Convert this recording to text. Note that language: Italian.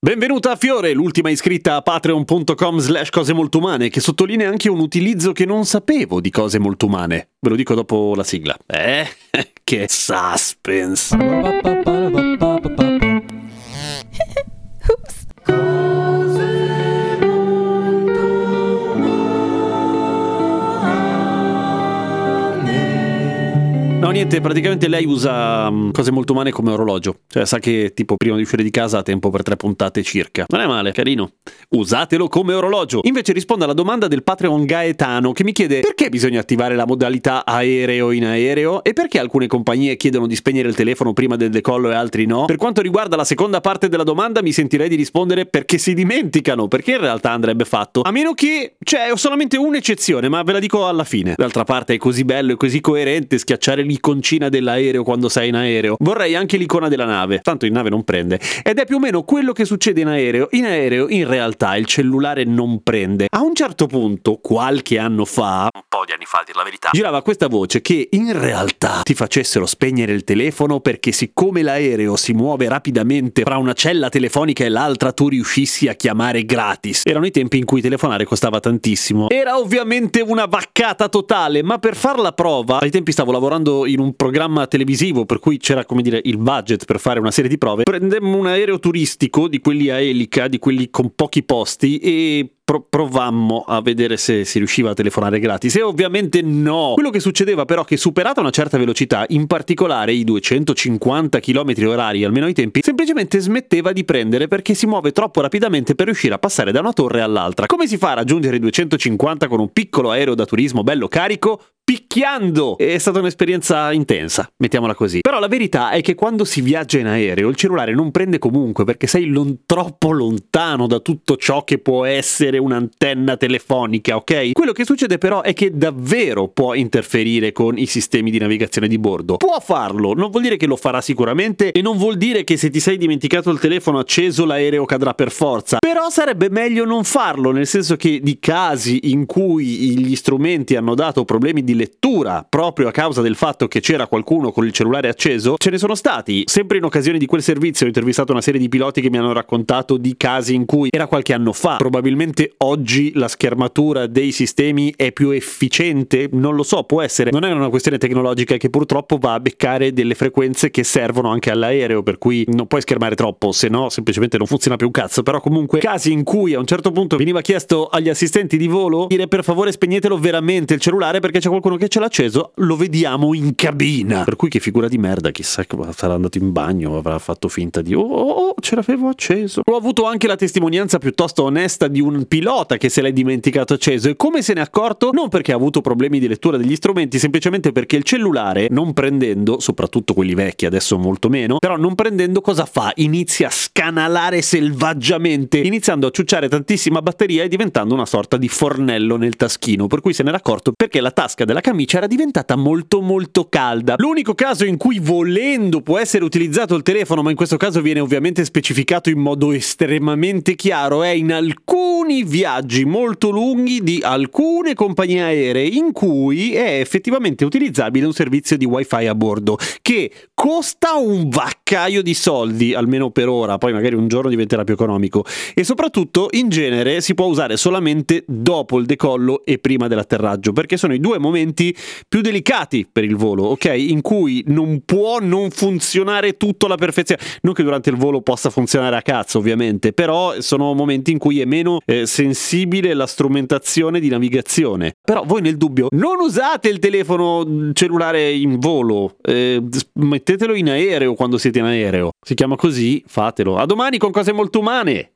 Benvenuta a Fiore, l'ultima iscritta a patreon.com slash cose molto umane, che sottolinea anche un utilizzo che non sapevo di cose molto umane. Ve lo dico dopo la sigla. Eh? che suspense. No, niente, praticamente lei usa um, cose molto umane come orologio. Cioè, sa che tipo prima di uscire di casa ha tempo per tre puntate circa. Non è male, carino. Usatelo come orologio. Invece risponde alla domanda del Patreon Gaetano che mi chiede perché bisogna attivare la modalità aereo in aereo e perché alcune compagnie chiedono di spegnere il telefono prima del decollo e altri no. Per quanto riguarda la seconda parte della domanda mi sentirei di rispondere perché si dimenticano, perché in realtà andrebbe fatto. A meno che c'è solamente un'eccezione, ma ve la dico alla fine. D'altra parte è così bello e così coerente schiacciare l'iconcina dell'aereo quando sei in aereo. Vorrei anche l'icona della nave, tanto in nave non prende. Ed è più o meno quello che succede in aereo. In aereo in realtà il cellulare non prende. A un certo punto, qualche anno fa, un po' di anni fa a dir la verità, girava questa voce che in realtà ti facessero spegnere il telefono perché siccome l'aereo si muove rapidamente fra una cella telefonica e l'altra tu riuscissi a chiamare gratis. Erano i tempi in cui telefonare costava tantissimo. Era ovviamente una vaccata totale, ma per far la prova, ai tempi stavo lavorando in un programma televisivo per cui c'era come dire il budget per fare una serie di prove, prendemmo un aereo turistico di quelli a elica, di quelli con pochi posti e pro- provammo a vedere se si riusciva a telefonare gratis e ovviamente no. Quello che succedeva però è che superata una certa velocità, in particolare i 250 km orari almeno ai tempi, semplicemente smetteva di prendere perché si muove troppo rapidamente per riuscire a passare da una torre all'altra. Come si fa a raggiungere i 250 con un piccolo aereo da turismo bello carico? picchiando. È stata un'esperienza intensa, mettiamola così. Però la verità è che quando si viaggia in aereo il cellulare non prende comunque perché sei lon- troppo lontano da tutto ciò che può essere un'antenna telefonica, ok? Quello che succede però è che davvero può interferire con i sistemi di navigazione di bordo. Può farlo, non vuol dire che lo farà sicuramente e non vuol dire che se ti sei dimenticato il telefono acceso l'aereo cadrà per forza. Però sarebbe meglio non farlo, nel senso che di casi in cui gli strumenti hanno dato problemi di lettura proprio a causa del fatto che c'era qualcuno con il cellulare acceso, ce ne sono stati. Sempre in occasione di quel servizio ho intervistato una serie di piloti che mi hanno raccontato di casi in cui era qualche anno fa. Probabilmente oggi la schermatura dei sistemi è più efficiente, non lo so, può essere. Non è una questione tecnologica che purtroppo va a beccare delle frequenze che servono anche all'aereo, per cui non puoi schermare troppo, se no semplicemente non funziona più un cazzo. Però comunque casi in cui a un certo punto veniva chiesto agli assistenti di volo dire per favore spegnetelo veramente il cellulare perché c'è qualcuno che ce l'ha acceso, lo vediamo in cabina. Per cui che figura di merda, chissà che sarà andato in bagno, avrà fatto finta di oh, oh, oh ce l'avevo acceso. Ho avuto anche la testimonianza piuttosto onesta di un pilota che se l'è dimenticato acceso e come se ne è accorto non perché ha avuto problemi di lettura degli strumenti, semplicemente perché il cellulare, non prendendo, soprattutto quelli vecchi, adesso molto meno, però non prendendo cosa fa? Inizia a scanalare selvaggiamente, iniziando a ciucciare tantissima batteria e diventando una sorta di fornello nel taschino, per cui se ne era accorto perché la tasca della camicia era diventata molto molto calda. L'unico caso in cui volendo può essere utilizzato il telefono, ma in questo caso viene ovviamente specificato in modo estremamente chiaro, è in alcuni viaggi molto lunghi di alcune compagnie aeree in cui è effettivamente utilizzabile un servizio di wifi a bordo che costa un vaccaio di soldi, almeno per ora, poi magari un giorno diventerà più economico e soprattutto in genere si può usare solamente dopo il decollo e prima dell'atterraggio perché sono i due momenti più delicati per il volo, ok? In cui non può non funzionare tutto alla perfezione. Non che durante il volo possa funzionare a cazzo, ovviamente, però sono momenti in cui è meno eh, sensibile la strumentazione di navigazione. Però voi nel dubbio non usate il telefono cellulare in volo, eh, mettetelo in aereo quando siete in aereo. Si chiama così, fatelo. A domani con cose molto umane.